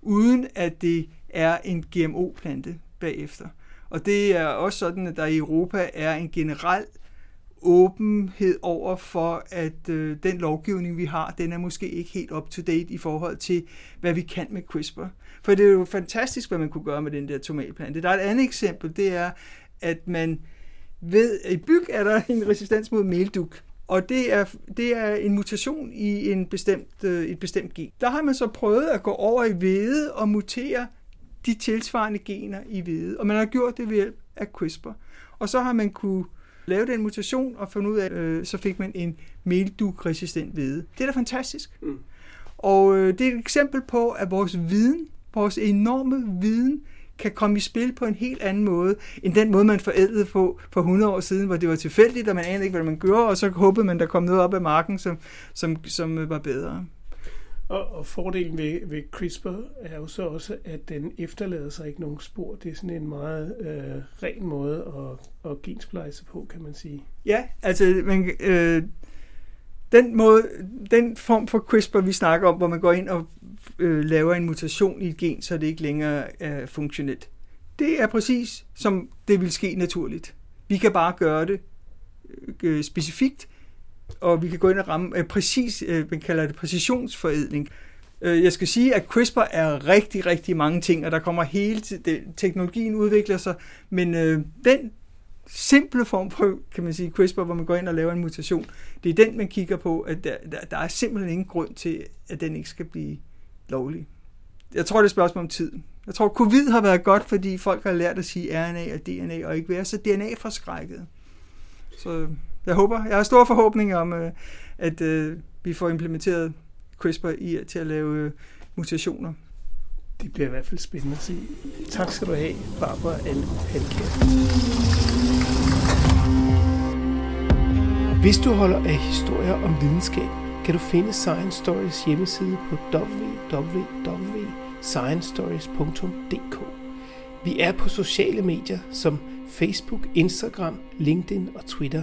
uden at det er en GMO-plante bagefter. Og det er også sådan, at der i Europa er en generel åbenhed over for, at øh, den lovgivning, vi har, den er måske ikke helt up-to-date i forhold til, hvad vi kan med CRISPR. For det er jo fantastisk, hvad man kunne gøre med den der tomatplante. Der er et andet eksempel, det er, at man ved, at i byg er der en resistens mod melduk. Og det er, det er en mutation i en bestemt, øh, et bestemt gen. Der har man så prøvet at gå over i hvede og mutere de tilsvarende gener i hvede. Og man har gjort det ved hjælp af CRISPR. Og så har man kunne lave den mutation og finde ud af, øh, så fik man en melduk-resistent hvede. Det er da fantastisk. Mm. Og øh, det er et eksempel på, at vores viden, vores enorme viden, kan komme i spil på en helt anden måde, end den måde, man forældede på for 100 år siden, hvor det var tilfældigt, og man anede ikke, hvad man gjorde, og så håbede man, der kom noget op af marken, som, som, som var bedre. Og, og fordelen ved, ved CRISPR er jo så også, at den efterlader sig ikke nogen spor. Det er sådan en meget øh, ren måde at, at gensplejse på, kan man sige. Ja, altså man, øh, den, måde, den form for CRISPR, vi snakker om, hvor man går ind og øh, laver en mutation i et gen, så det ikke længere er funktionelt. Det er præcis som det vil ske naturligt. Vi kan bare gøre det øh, specifikt, og vi kan gå ind og ramme øh, præcis, øh, man kalder det præcisionsforædling. Øh, jeg skal sige, at CRISPR er rigtig, rigtig mange ting, og der kommer hele tiden, teknologien udvikler sig, men øh, den simple form for, kan man sige, CRISPR, hvor man går ind og laver en mutation, det er den, man kigger på, at der, der, der er simpelthen ingen grund til, at den ikke skal blive lovlig. Jeg tror, det er et spørgsmål om tid. Jeg tror, covid har været godt, fordi folk har lært at sige RNA og DNA, og ikke være så DNA-forskrækket. Så jeg håber, jeg har store forhåbninger om, øh, at øh, vi får implementeret CRISPR i til at lave øh, mutationer. Det bliver i hvert fald spændende at se. Tak skal du have, Barbara Halkær. Hvis du holder af historier om videnskab, kan du finde Science Stories hjemmeside på www.sciencestories.dk. Vi er på sociale medier som Facebook, Instagram, LinkedIn og Twitter.